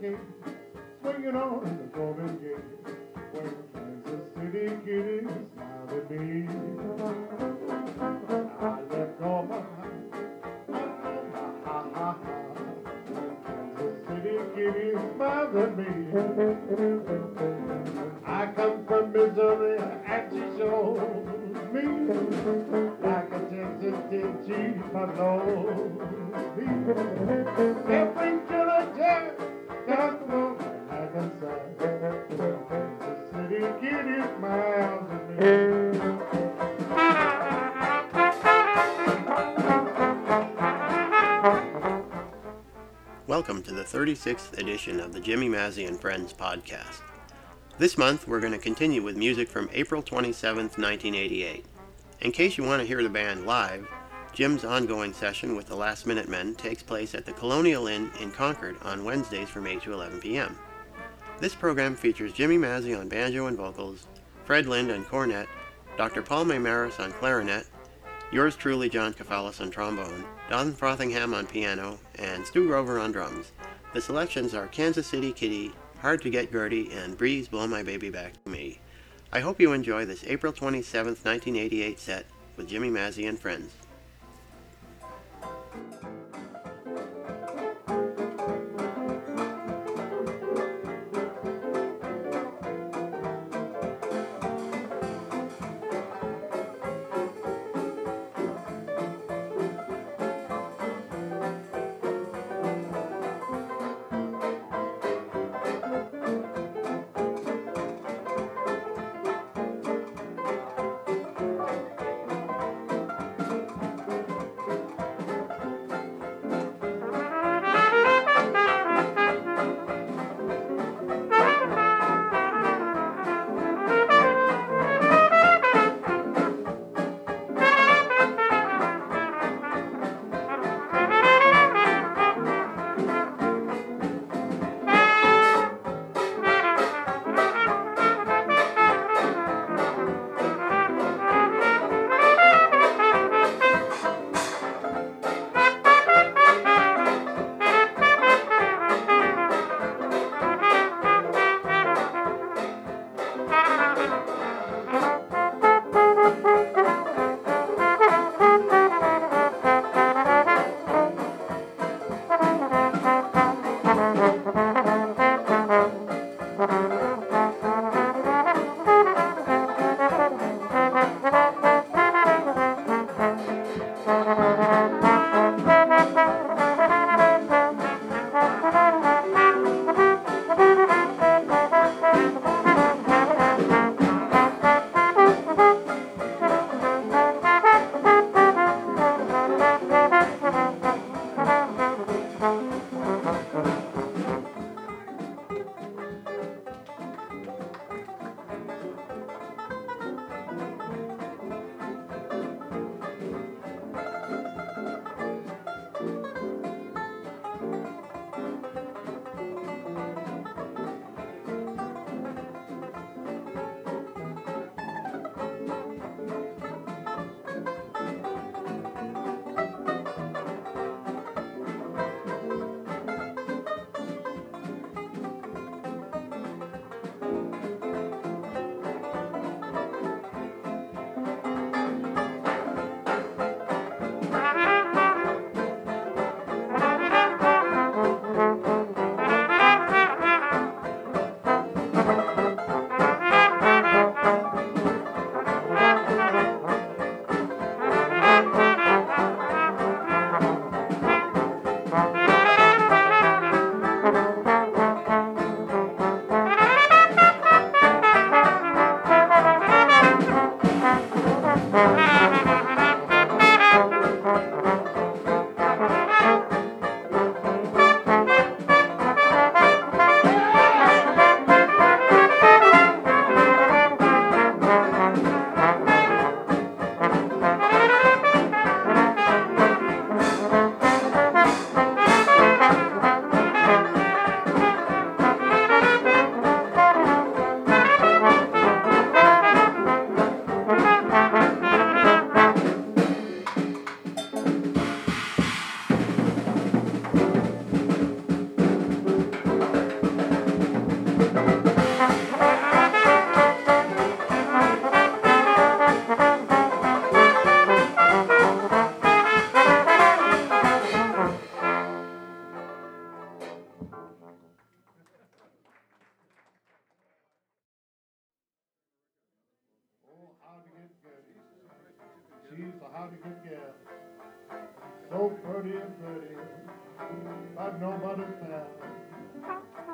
king, swinging on the golden gate. When Kansas City kitty smiled at me, I left all my ha ha ha. When Kansas City kitty smiled at me. I come from Missouri and she shows 36th edition of the Jimmy Mazzy and Friends podcast. This month, we're going to continue with music from April 27, 1988. In case you want to hear the band live, Jim's ongoing session with the Last Minute Men takes place at the Colonial Inn in Concord on Wednesdays from 8 to 11 p.m. This program features Jimmy Mazzy on banjo and vocals, Fred Lind on cornet, Dr. Paul Maymaris on clarinet, yours truly John Kafalas on trombone, Don Frothingham on piano, and Stu Grover on drums. The selections are Kansas City Kitty, Hard to Get Gertie, and Breeze Blow My Baby Back to Me. I hope you enjoy this April 27, 1988 set with Jimmy Mazzy and friends.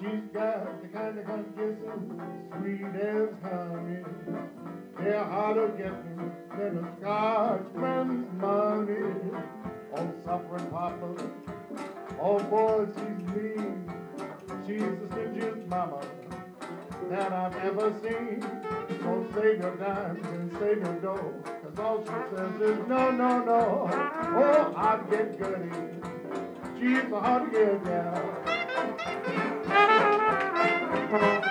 She's got the kind of gun kisses, sweet as honey. They're harder getting than a Scotchman's money. Oh, suffering papa, oh boy, she's mean. She's the stingiest mama that I've ever seen. So save your dime and save your dough, cause all she says is no, no, no. Oh, I get goody. She's hard to get gal.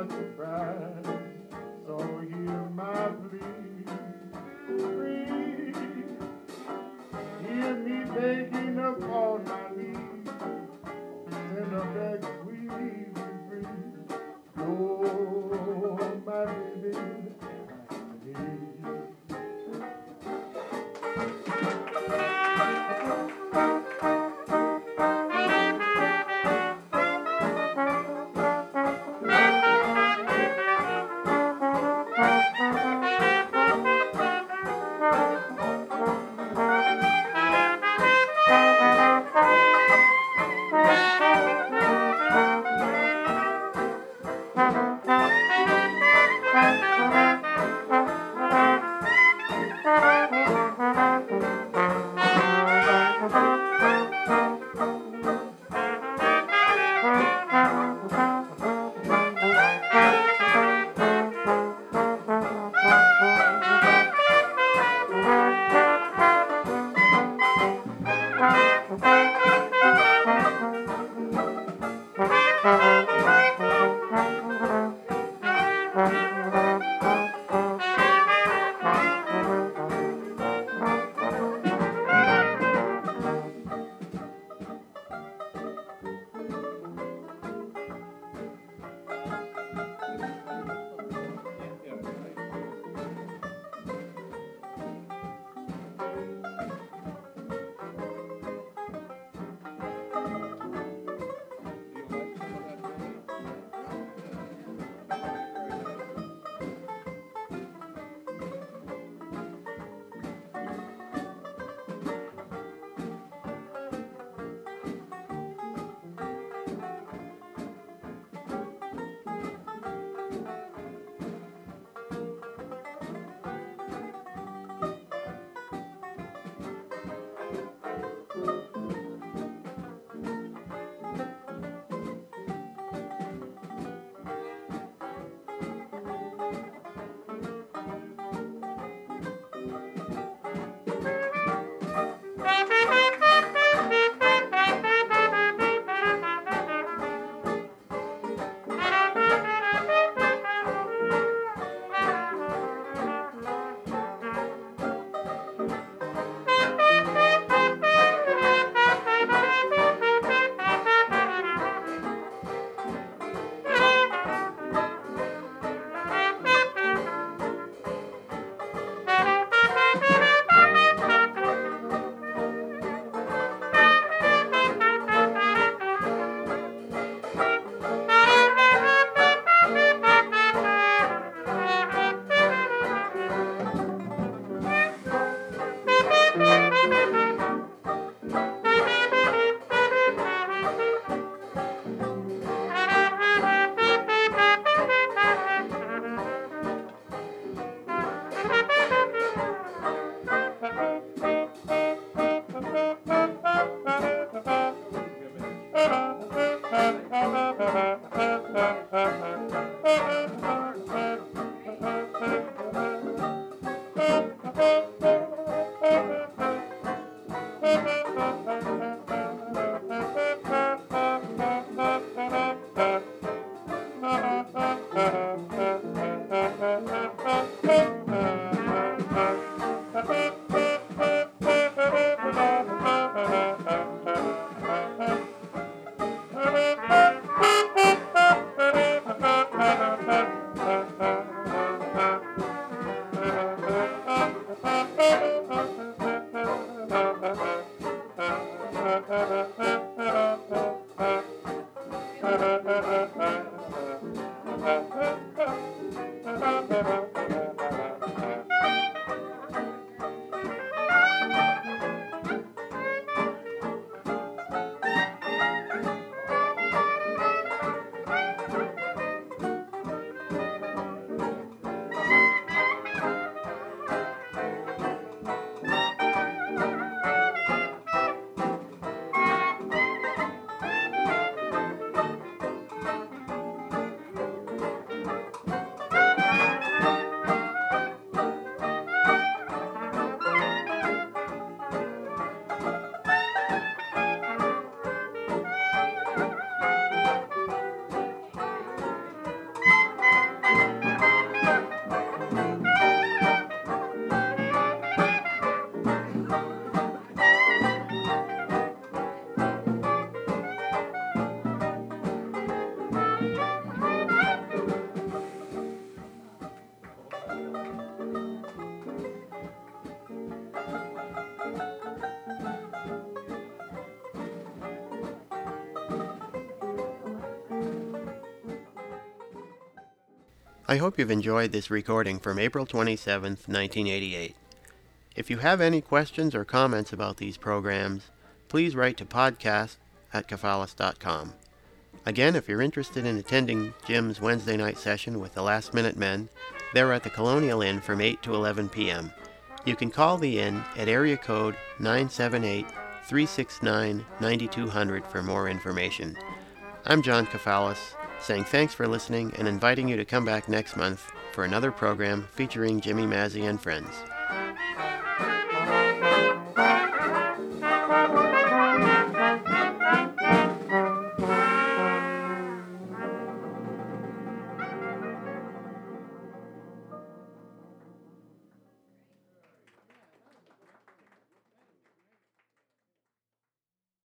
hard to cry. I hope you've enjoyed this recording from April 27, 1988. If you have any questions or comments about these programs, please write to podcast at kafalas.com. Again, if you're interested in attending Jim's Wednesday night session with the Last Minute Men, they're at the Colonial Inn from 8 to 11 p.m. You can call the inn at area code 978 369 9200 for more information. I'm John Kafalas saying thanks for listening and inviting you to come back next month for another program featuring Jimmy Mazzy and friends.